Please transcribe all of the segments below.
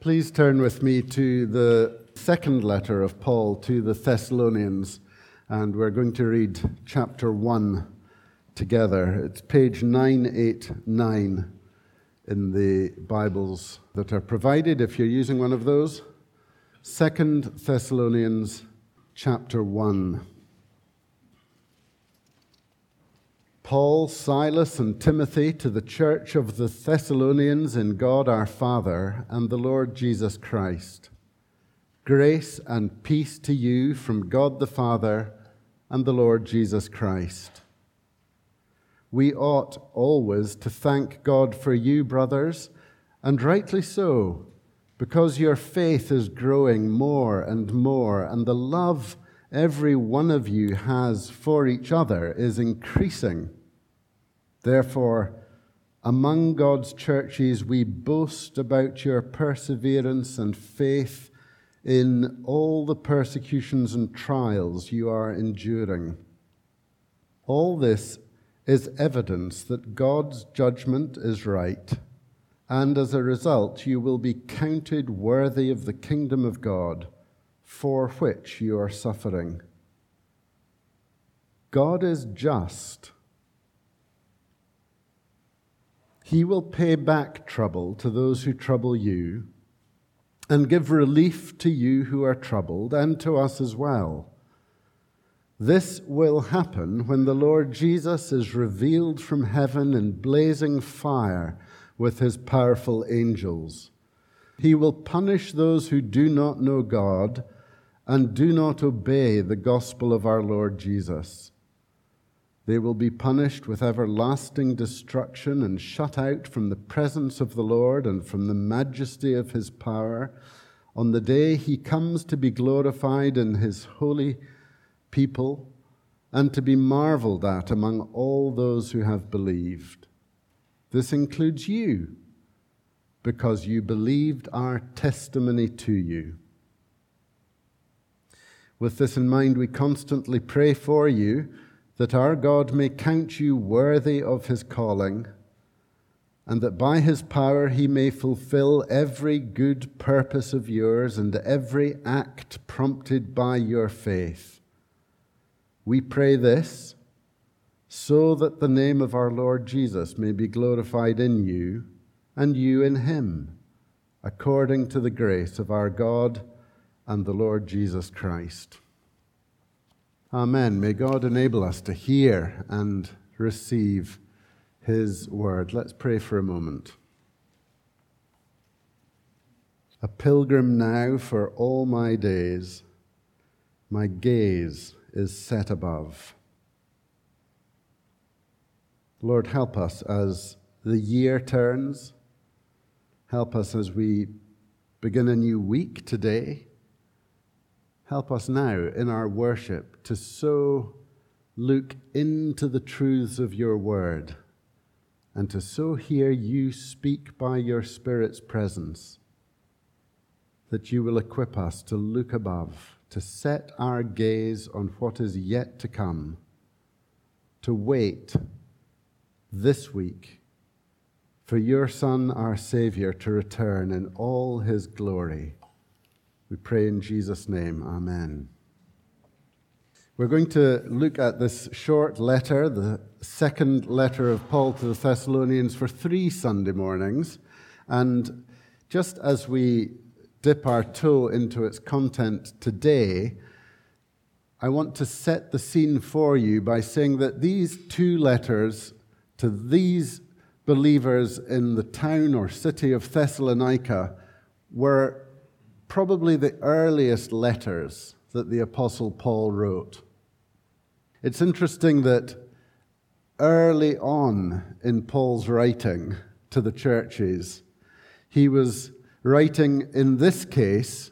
Please turn with me to the second letter of Paul to the Thessalonians, and we're going to read chapter 1 together. It's page 989 in the Bibles that are provided if you're using one of those. Second Thessalonians chapter 1. Paul, Silas, and Timothy to the church of the Thessalonians in God our Father and the Lord Jesus Christ. Grace and peace to you from God the Father and the Lord Jesus Christ. We ought always to thank God for you, brothers, and rightly so, because your faith is growing more and more, and the love every one of you has for each other is increasing. Therefore, among God's churches, we boast about your perseverance and faith in all the persecutions and trials you are enduring. All this is evidence that God's judgment is right, and as a result, you will be counted worthy of the kingdom of God for which you are suffering. God is just He will pay back trouble to those who trouble you and give relief to you who are troubled and to us as well. This will happen when the Lord Jesus is revealed from heaven in blazing fire with his powerful angels. He will punish those who do not know God and do not obey the gospel of our Lord Jesus. They will be punished with everlasting destruction and shut out from the presence of the Lord and from the majesty of his power on the day he comes to be glorified in his holy people and to be marveled at among all those who have believed. This includes you, because you believed our testimony to you. With this in mind, we constantly pray for you that our God may count you worthy of his calling, and that by his power he may fulfill every good purpose of yours and every act prompted by your faith. We pray this so that the name of our Lord Jesus may be glorified in you and you in him, according to the grace of our God and the Lord Jesus Christ. Amen. May God enable us to hear and receive His word. Let's pray for a moment. A pilgrim now for all my days, my gaze is set above. Lord, help us as the year turns. Help us as we begin a new week today. Help us now in our worship to so look into the truths of your word and to so hear you speak by your Spirit's presence that you will equip us to look above, to set our gaze on what is yet to come, to wait this week for your Son, our Savior, to return in all his glory. We pray in Jesus' name. Amen. We're going to look at this short letter, the second letter of Paul to the Thessalonians, for three Sunday mornings. And just as we dip our toe into its content today, I want to set the scene for you by saying that these two letters to these believers in the town or city of Thessalonica were probably the earliest letters that the Apostle Paul wrote. It's interesting that early on in Paul's writing to the churches, he was writing, in this case,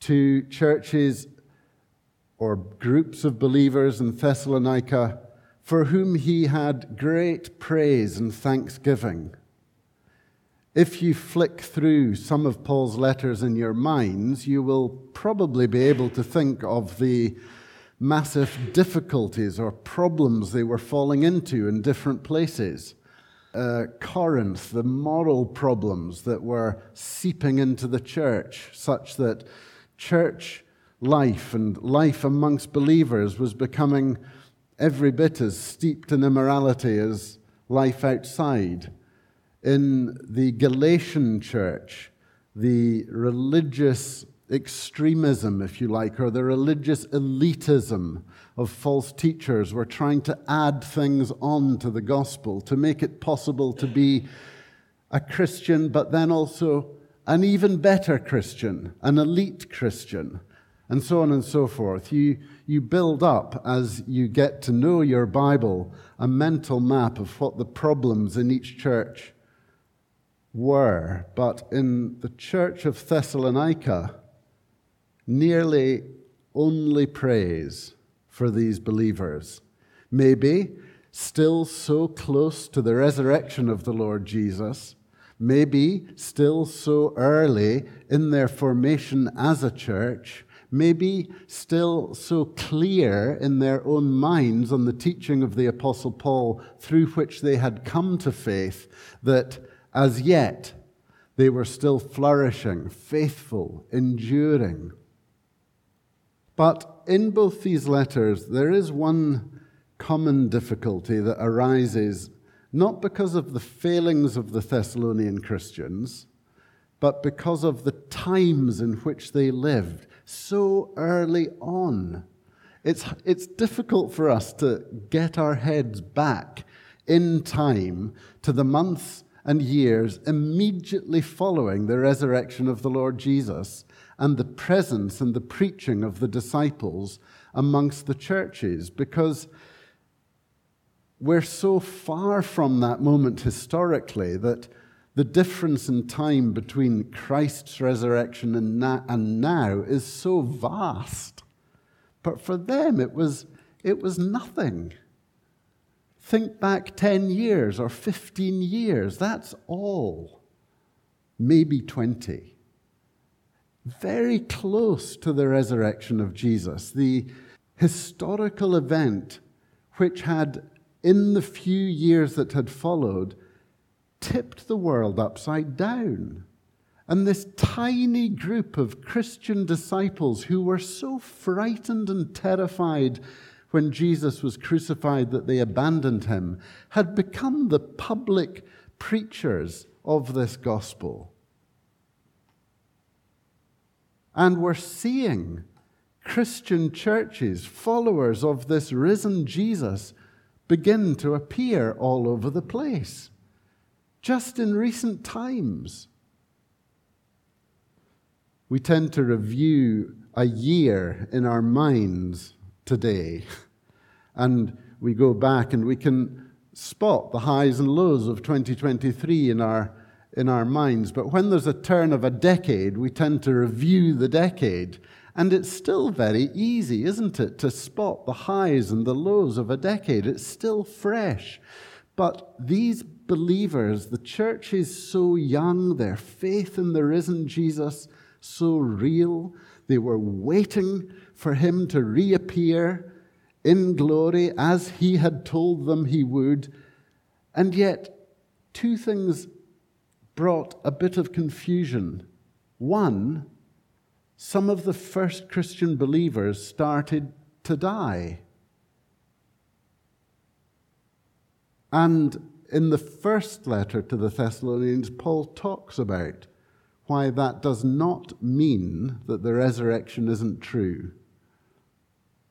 to churches or groups of believers in Thessalonica for whom he had great praise and thanksgiving. If you flick through some of Paul's letters in your minds, you will probably be able to think of the massive difficulties or problems they were falling into in different places. uh, Corinth, the moral problems that were seeping into the church, such that church life and life amongst believers was becoming every bit as steeped in immorality as life outside. In the Galatian church, the religious extremism, if you like, or the religious elitism of false teachers were trying to add things on to the gospel to make it possible to be a Christian, but then also an even better Christian, an elite Christian, and so on and so forth. You, you build up, as you get to know your Bible, a mental map of what the problems in each church were. But in the church of Thessalonica, nearly only praise for these believers. Maybe still so close to the resurrection of the Lord Jesus, maybe still so early in their formation as a church, maybe still so clear in their own minds on the teaching of the Apostle Paul through which they had come to faith that as yet they were still flourishing, faithful, enduring. But in both these letters, there is one common difficulty that arises not because of the failings of the Thessalonian Christians, but because of the times in which they lived so early on. It's, it's difficult for us to get our heads back in time to the months and years immediately following the resurrection of the Lord Jesus and the presence and the preaching of the disciples amongst the churches because we're so far from that moment historically that the difference in time between Christ's resurrection and, now is so vast. But for them, it was, it was nothing. Think back 10 years or 15 years, that's all. Maybe 20 very close to the resurrection of Jesus, the historical event which had, in the few years that had followed, tipped the world upside down. And this tiny group of Christian disciples who were so frightened and terrified when Jesus was crucified that they abandoned him had become the public preachers of this gospel. And we're seeing Christian churches, followers of this risen Jesus, begin to appear all over the place, just in recent times. We tend to review a year in our minds today, and we go back and we can spot the highs and lows of 2023 in our in our minds. But when there's a turn of a decade, we tend to review the decade. And it's still very easy, isn't it, to spot the highs and the lows of a decade? It's still fresh. But these believers, the church is so young, their faith in the risen Jesus so real. They were waiting for him to reappear in glory as he had told them he would. And yet, two things brought a bit of confusion. One, some of the first Christian believers started to die. And in the first letter to the Thessalonians, Paul talks about why that does not mean that the resurrection isn't true.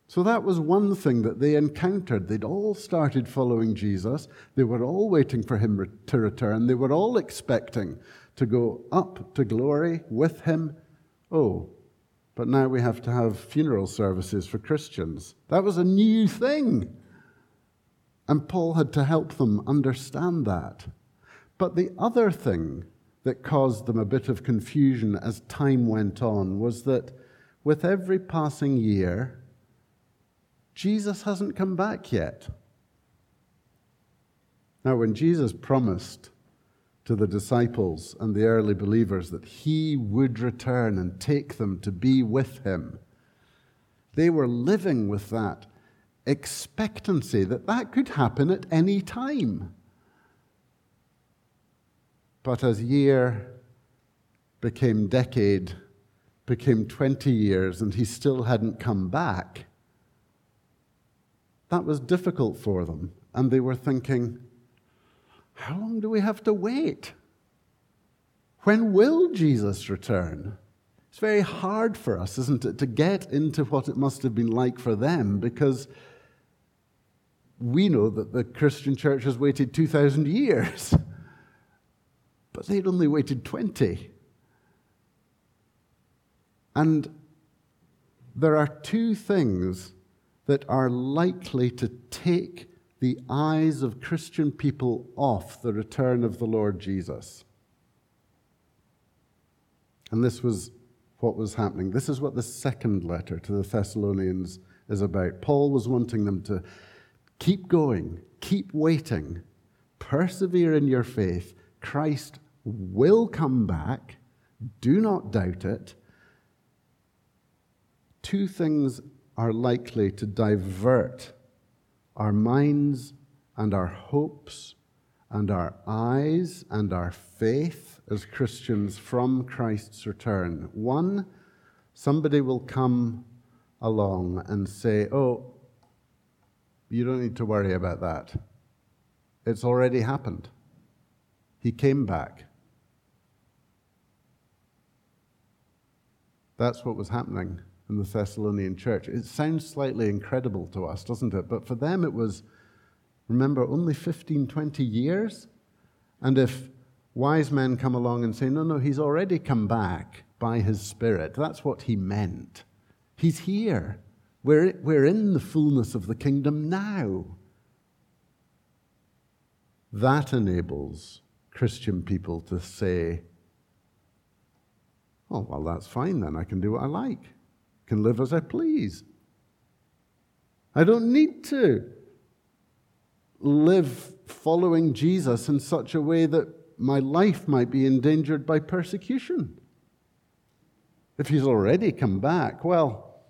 So that was one thing that they encountered. They'd all started following Jesus. They were all waiting for him to return. They were all expecting to go up to glory with him. Oh, but now we have to have funeral services for Christians. That was a new thing. And Paul had to help them understand that. But the other thing that caused them a bit of confusion as time went on was that with every passing year, Jesus hasn't come back yet. Now, when Jesus promised to the disciples and the early believers that he would return and take them to be with him, they were living with that expectancy that that could happen at any time. But as year became decade, became 20 years, and he still hadn't come back, that was difficult for them. And they were thinking, how long do we have to wait? When will Jesus return? It's very hard for us, isn't it, to get into what it must have been like for them because we know that the Christian church has waited 2,000 years, but they'd only waited 20. And there are two things that are likely to take the eyes of Christian people off the return of the Lord Jesus. And this was what was happening. This is what the second letter to the Thessalonians is about. Paul was wanting them to keep going, keep waiting, persevere in your faith. Christ will come back. Do not doubt it. Two things are likely to divert our minds and our hopes and our eyes and our faith as Christians from Christ's return. One, somebody will come along and say, Oh, you don't need to worry about that. It's already happened. He came back. That's what was happening in the Thessalonian church. It sounds slightly incredible to us, doesn't it? But for them, it was, remember, only 15, 20 years. And if wise men come along and say, no, no, he's already come back by his Spirit, that's what he meant. He's here. We're, we're in the fullness of the kingdom now. That enables Christian people to say, oh, well, that's fine then. I can do what I like can live as I please. I don't need to live following Jesus in such a way that my life might be endangered by persecution. If he's already come back, well,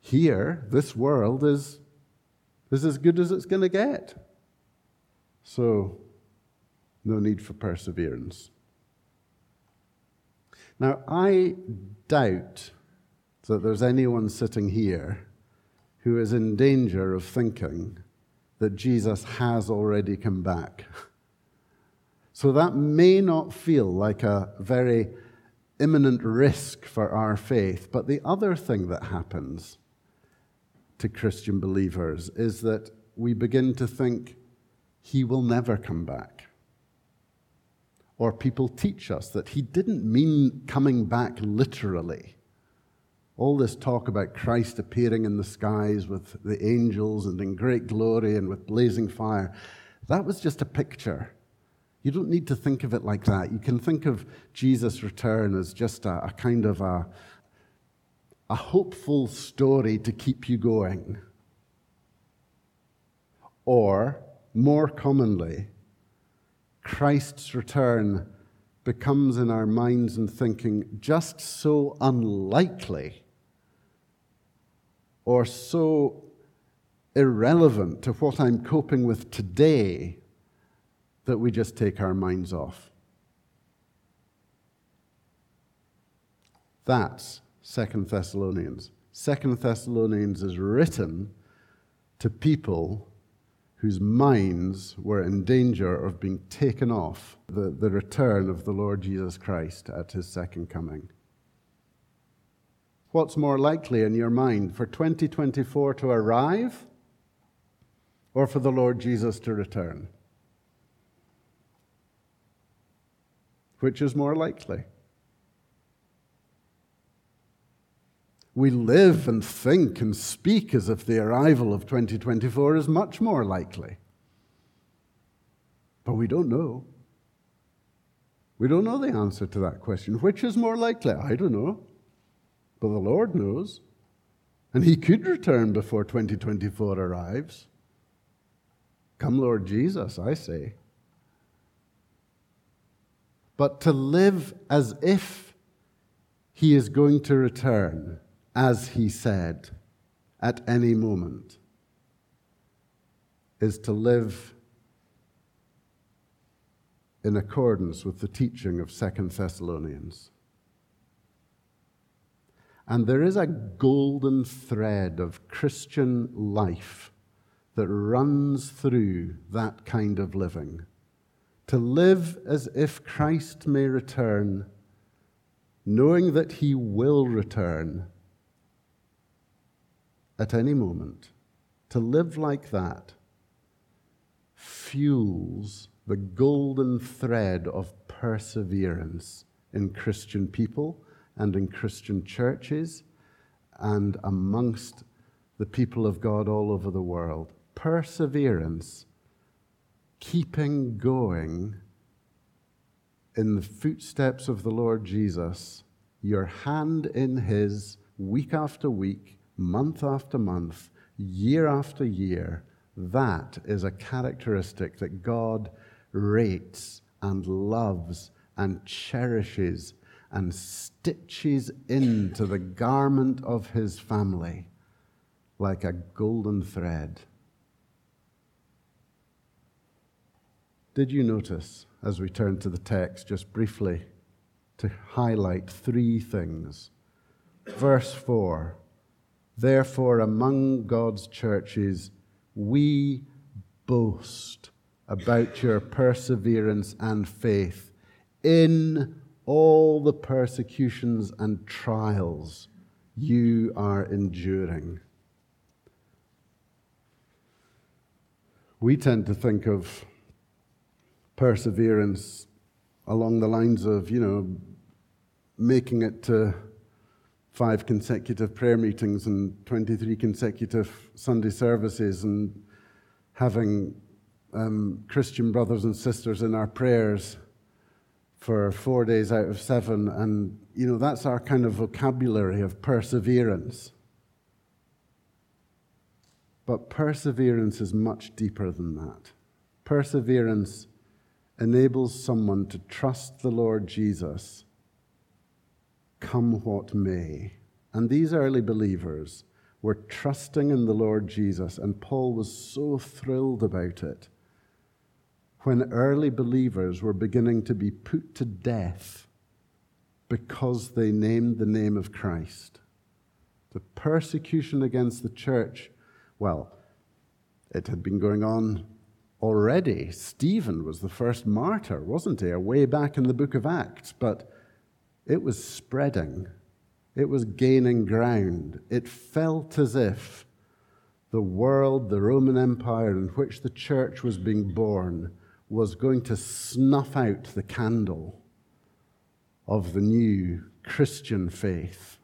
here, this world is, is as good as it's going to get. So, no need for perseverance. Now, I doubt that there's anyone sitting here who is in danger of thinking that Jesus has already come back. So that may not feel like a very imminent risk for our faith, but the other thing that happens to Christian believers is that we begin to think he will never come back or people teach us that he didn't mean coming back literally. All this talk about Christ appearing in the skies with the angels and in great glory and with blazing fire, that was just a picture. You don't need to think of it like that. You can think of Jesus' return as just a, a kind of a, a hopeful story to keep you going. Or, more commonly, Christ's return becomes in our minds and thinking just so unlikely or so irrelevant to what I'm coping with today that we just take our minds off. That's Second Thessalonians. Second Thessalonians is written to people whose minds were in danger of being taken off the, the return of the Lord Jesus Christ at his second coming. What's more likely in your mind, for 2024 to arrive or for the Lord Jesus to return? Which is more likely? We live and think and speak as if the arrival of 2024 is much more likely. But we don't know. We don't know the answer to that question. Which is more likely? I don't know. But the Lord knows. And He could return before 2024 arrives. Come, Lord Jesus, I say. But to live as if He is going to return as he said at any moment, is to live in accordance with the teaching of Second Thessalonians. And there is a golden thread of Christian life that runs through that kind of living. To live as if Christ may return, knowing that he will return at any moment. To live like that fuels the golden thread of perseverance in Christian people and in Christian churches and amongst the people of God all over the world. Perseverance, keeping going in the footsteps of the Lord Jesus, your hand in His, week after week, month after month, year after year, that is a characteristic that God rates and loves and cherishes and stitches into the garment of his family like a golden thread. Did you notice, as we turn to the text, just briefly to highlight three things? Verse 4 Therefore, among God's churches, we boast about your perseverance and faith in all the persecutions and trials you are enduring. We tend to think of perseverance along the lines of, you know, making it to five consecutive prayer meetings and 23 consecutive Sunday services and having um, Christian brothers and sisters in our prayers for four days out of seven. And, you know, that's our kind of vocabulary of perseverance. But perseverance is much deeper than that. Perseverance enables someone to trust the Lord Jesus come what may. And these early believers were trusting in the Lord Jesus, and Paul was so thrilled about it. When early believers were beginning to be put to death because they named the name of Christ. The persecution against the church, well, it had been going on already. Stephen was the first martyr, wasn't he? Way back in the book of Acts. But it was spreading, it was gaining ground. It felt as if the world, the Roman Empire in which the church was being born, was going to snuff out the candle of the new Christian faith.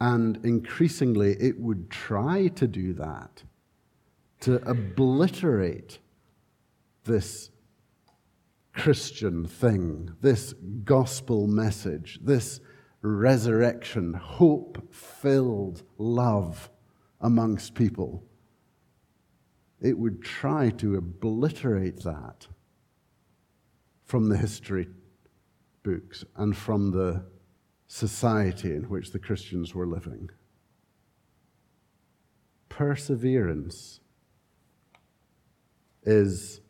And increasingly, it would try to do that, to obliterate this Christian thing, this gospel message, this resurrection, hope filled love amongst people. It would try to obliterate that from the history books and from the society in which the Christians were living. Perseverance is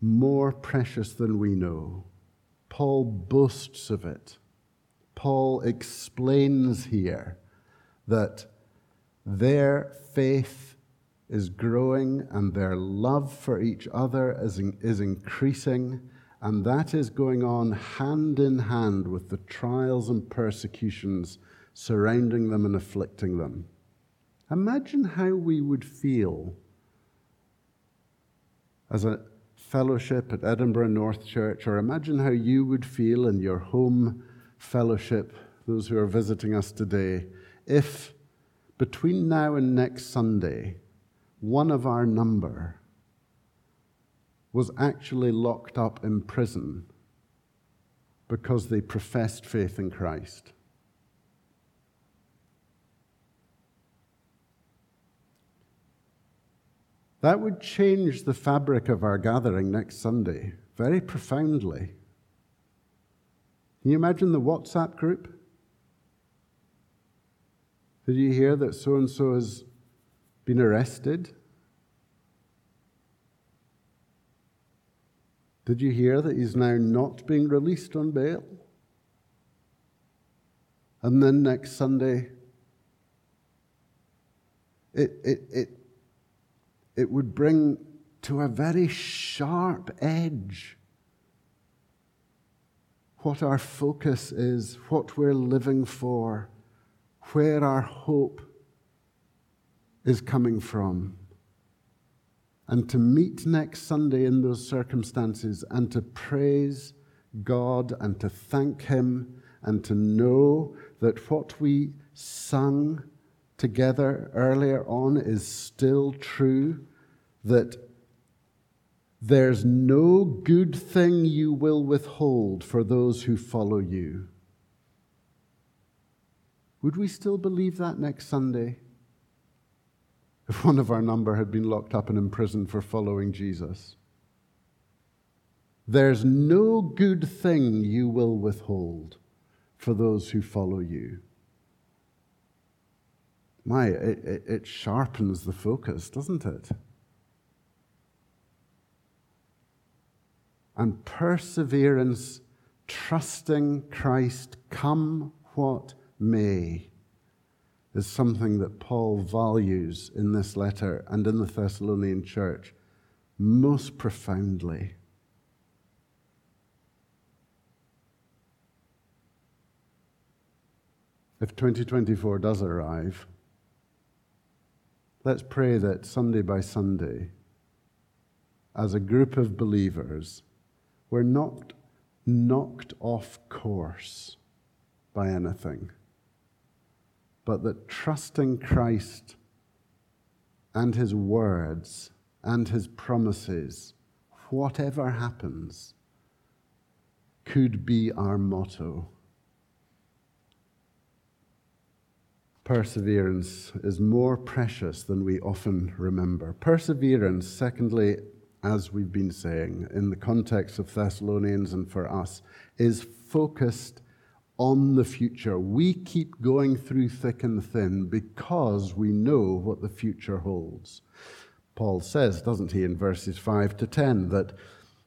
more precious than we know. Paul boasts of it. Paul explains here that their faith is growing and their love for each other is, in, is increasing, and that is going on hand in hand with the trials and persecutions surrounding them and afflicting them. Imagine how we would feel as a fellowship at Edinburgh North Church, or imagine how you would feel in your home fellowship, those who are visiting us today, if between now and next Sunday, one of our number was actually locked up in prison because they professed faith in Christ. That would change the fabric of our gathering next Sunday very profoundly. Can you imagine the WhatsApp group? Did you hear that so and so has been arrested? Did you hear that he's now not being released on bail? And then next Sunday, it, it, it, it would bring to a very sharp edge what our focus is, what we're living for, where our hope is coming from. And to meet next Sunday in those circumstances and to praise God and to thank Him and to know that what we sung together earlier on is still true, that there's no good thing you will withhold for those who follow you. Would we still believe that next Sunday? If one of our number had been locked up and imprisoned for following Jesus. There's no good thing you will withhold for those who follow you. My, it, it, it sharpens the focus, doesn't it? And perseverance, trusting Christ, come what may, is something that Paul values in this letter and in the Thessalonian church most profoundly. If 2024 does arrive, let's pray that Sunday by Sunday, as a group of believers, we're not knocked off course by anything, but that trusting Christ and His words and His promises, whatever happens, could be our motto. Perseverance is more precious than we often remember. Perseverance, secondly, as we've been saying, in the context of Thessalonians and for us, is focused on the future. We keep going through thick and thin because we know what the future holds. Paul says, doesn't he, in verses 5 to 10, that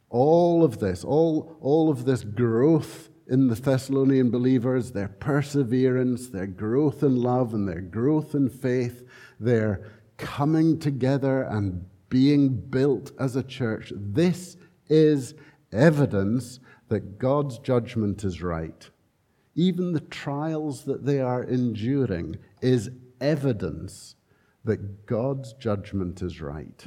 all of this, all, all of this growth in the Thessalonian believers, their perseverance, their growth in love, and their growth in faith, their coming together and being built as a church. This is evidence that God's judgment is right. Even the trials that they are enduring is evidence that God's judgment is right.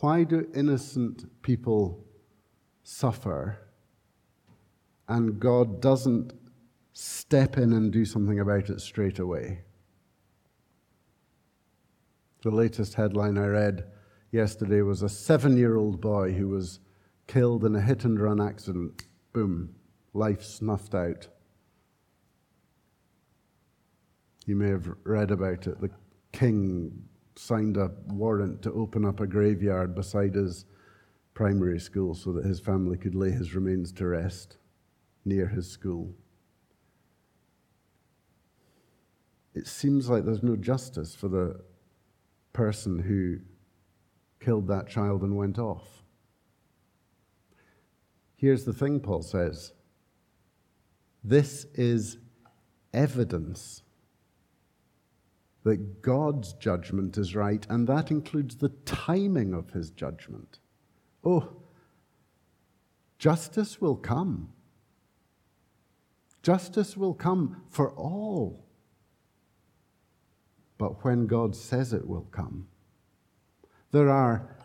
Why do innocent people suffer and God doesn't step in and do something about it straight away? The latest headline I read yesterday was a seven year old boy who was killed in a hit and run accident. Boom, life snuffed out. You may have read about it. The king signed a warrant to open up a graveyard beside his primary school so that his family could lay his remains to rest near his school. It seems like there's no justice for the person who killed that child and went off. Here's the thing, Paul says this is evidence that God's judgment is right, and that includes the timing of his judgment. Oh, justice will come. Justice will come for all. But when God says it will come, there are,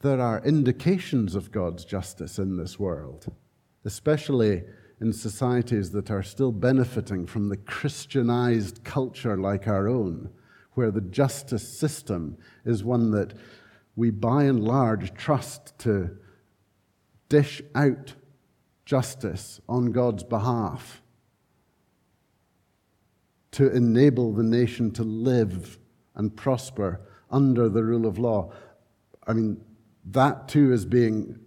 there are indications of God's justice in this world, especially in societies that are still benefiting from the Christianized culture like our own, where the justice system is one that we by and large trust to dish out justice on God's behalf, to enable the nation to live and prosper under the rule of law. I mean, that too is being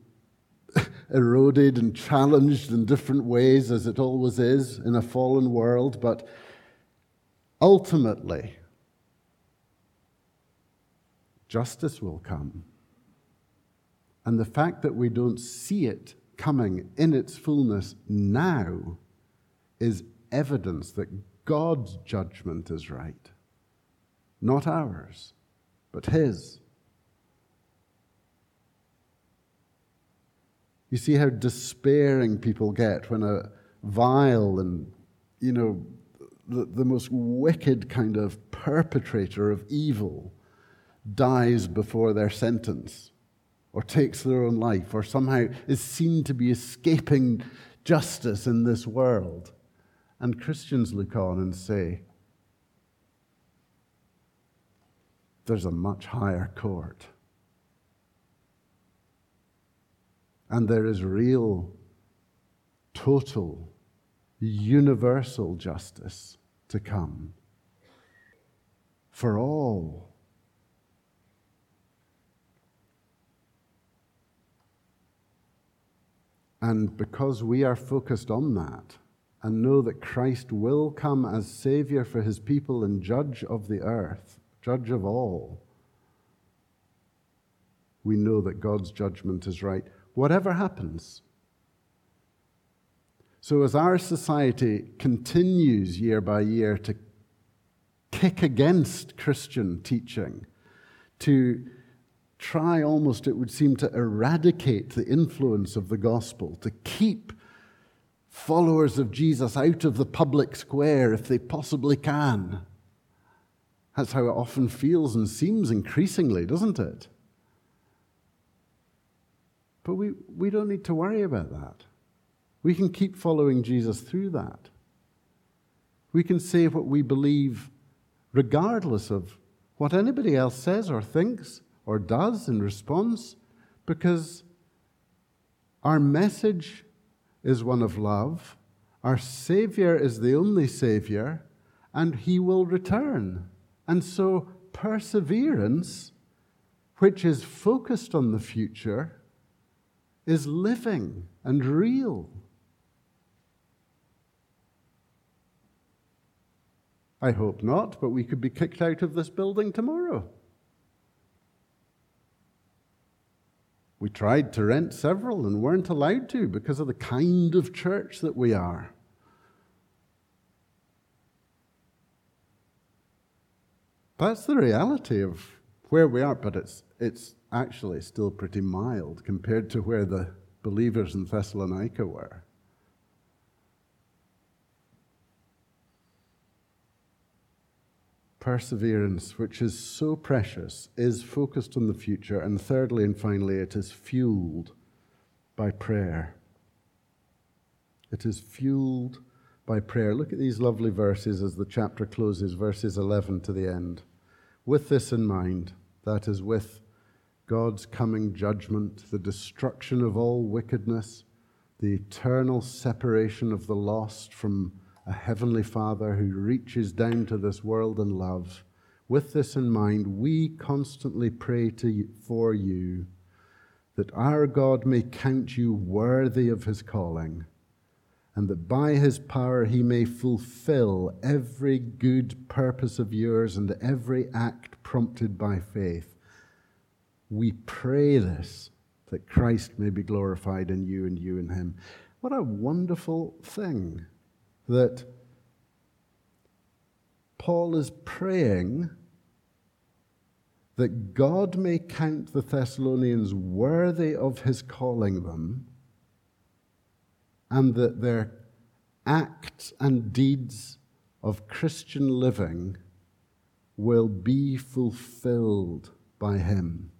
eroded and challenged in different ways, as it always is in a fallen world. But ultimately, justice will come. And the fact that we don't see it coming in its fullness now is evidence that God's judgment is right, not ours, but His. You see how despairing people get when a vile and, you know, the, the most wicked kind of perpetrator of evil dies before their sentence or takes their own life or somehow is seen to be escaping justice in this world. And Christians look on and say, there's a much higher court. And there is real, total, universal justice to come for all. And because we are focused on that and know that Christ will come as Savior for his people and Judge of the earth, Judge of all, we know that God's judgment is right whatever happens. So, as our society continues year by year to kick against Christian teaching, to try almost, it would seem, to eradicate the influence of the gospel, to keep followers of Jesus out of the public square if they possibly can. That's how it often feels and seems increasingly, doesn't it? But we, we don't need to worry about that. We can keep following Jesus through that. We can say what we believe regardless of what anybody else says or thinks or does in response, because our message is one of love, our Savior is the only Savior, and He will return. And so, perseverance, which is focused on the future, is living and real. I hope not, but we could be kicked out of this building tomorrow. We tried to rent several and weren't allowed to because of the kind of church that we are. That's the reality of where we are, but it's, it's actually still pretty mild compared to where the believers in Thessalonica were. Perseverance, which is so precious, is focused on the future. And thirdly and finally, it is fueled by prayer. It is fueled by prayer. Look at these lovely verses as the chapter closes, verses 11 to the end. With this in mind, that is, with God's coming judgment, the destruction of all wickedness, the eternal separation of the lost from a heavenly Father who reaches down to this world in love. With this in mind, we constantly pray to you, for you that our God may count you worthy of his calling, and that by his power he may fulfill every good purpose of yours and every act prompted by faith we pray this, that Christ may be glorified in you and you in him. What a wonderful thing that Paul is praying that God may count the Thessalonians worthy of his calling them, and that their acts and deeds of Christian living will be fulfilled by him.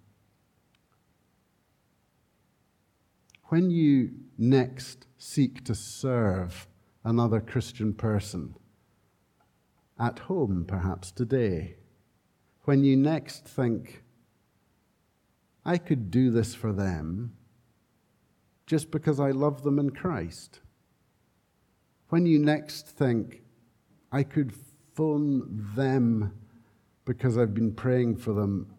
When you next seek to serve another Christian person, at home perhaps today, when you next think, I could do this for them just because I love them in Christ. When you next think, I could phone them because I've been praying for them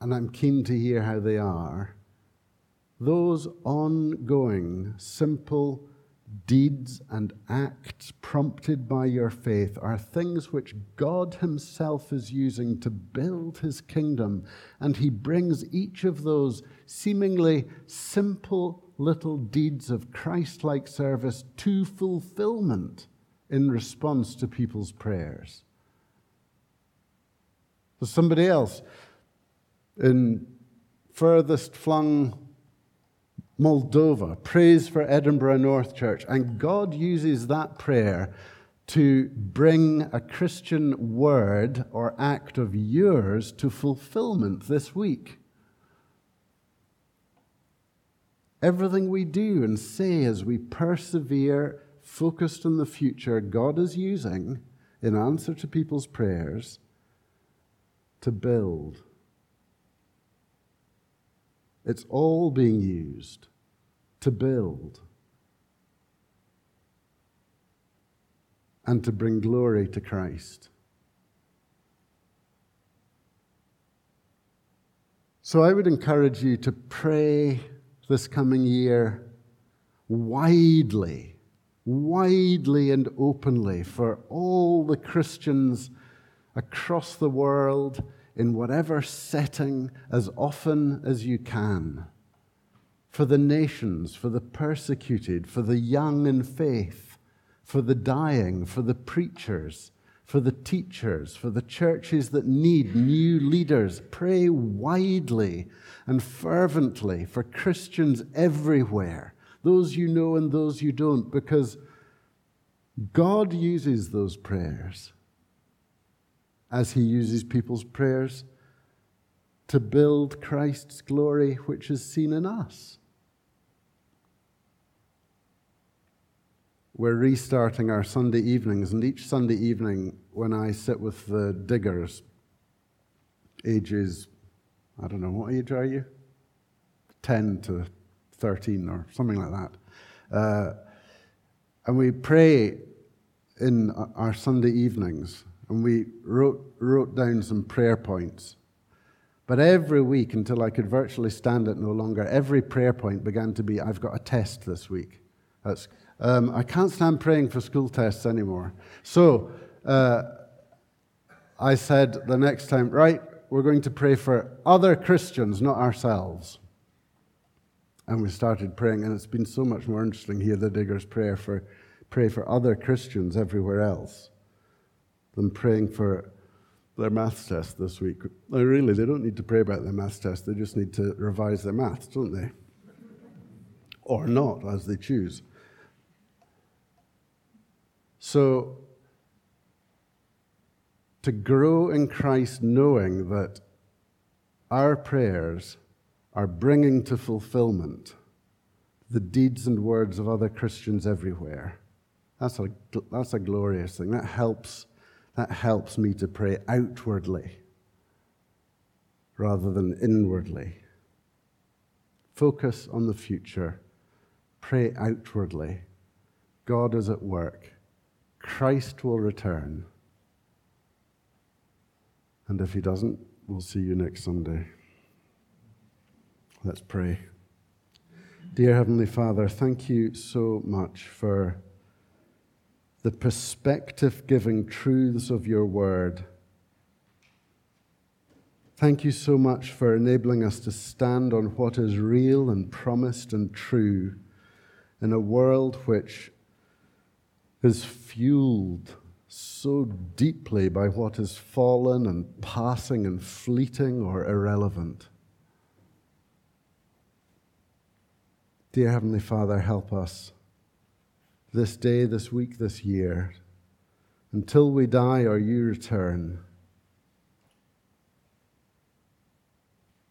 and I'm keen to hear how they are those ongoing, simple, deeds and acts prompted by your faith are things which God Himself is using to build His kingdom, and He brings each of those seemingly simple little deeds of Christ like service to fulfillment in response to people's prayers. There's somebody else in furthest flung Moldova prays for Edinburgh North Church, and God uses that prayer to bring a Christian word or act of yours to fulfillment this week. Everything we do and say as we persevere, focused on the future, God is using in answer to people's prayers to build it's all being used to build and to bring glory to Christ. So I would encourage you to pray this coming year widely, widely and openly for all the Christians across the world in whatever setting as often as you can. For the nations, for the persecuted, for the young in faith, for the dying, for the preachers, for the teachers, for the churches that need new leaders. Pray widely and fervently for Christians everywhere, those you know and those you don't, because God uses those prayers as he uses people's prayers to build Christ's glory, which is seen in us. We're restarting our Sunday evenings, and each Sunday evening, when I sit with the diggers, ages, I don't know, what age are you? 10 to 13 or something like that. Uh, and we pray in our Sunday evenings and we wrote, wrote down some prayer points. But every week, until I could virtually stand it no longer, every prayer point began to be I've got a test this week. That's, um, I can't stand praying for school tests anymore. So uh, I said the next time, right, we're going to pray for other Christians, not ourselves. And we started praying, and it's been so much more interesting here, the digger's prayer for pray for other Christians everywhere else than praying for their maths test this week. No, really, they don't need to pray about their maths test, they just need to revise their maths, don't they? Or not, as they choose. So, to grow in Christ, knowing that our prayers are bringing to fulfillment the deeds and words of other Christians everywhere. That's a, that's a glorious thing. That helps that helps me to pray outwardly rather than inwardly. Focus on the future. Pray outwardly. God is at work. Christ will return. And if he doesn't, we'll see you next Sunday. Let's pray. Dear Heavenly Father, thank you so much for the perspective giving truths of your word. Thank you so much for enabling us to stand on what is real and promised and true in a world which is fueled so deeply by what is fallen and passing and fleeting or irrelevant. Dear Heavenly Father, help us this day, this week, this year, until we die or you return,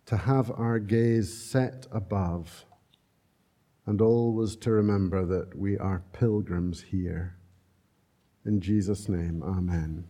to have our gaze set above and always to remember that we are pilgrims here. In Jesus' name, amen.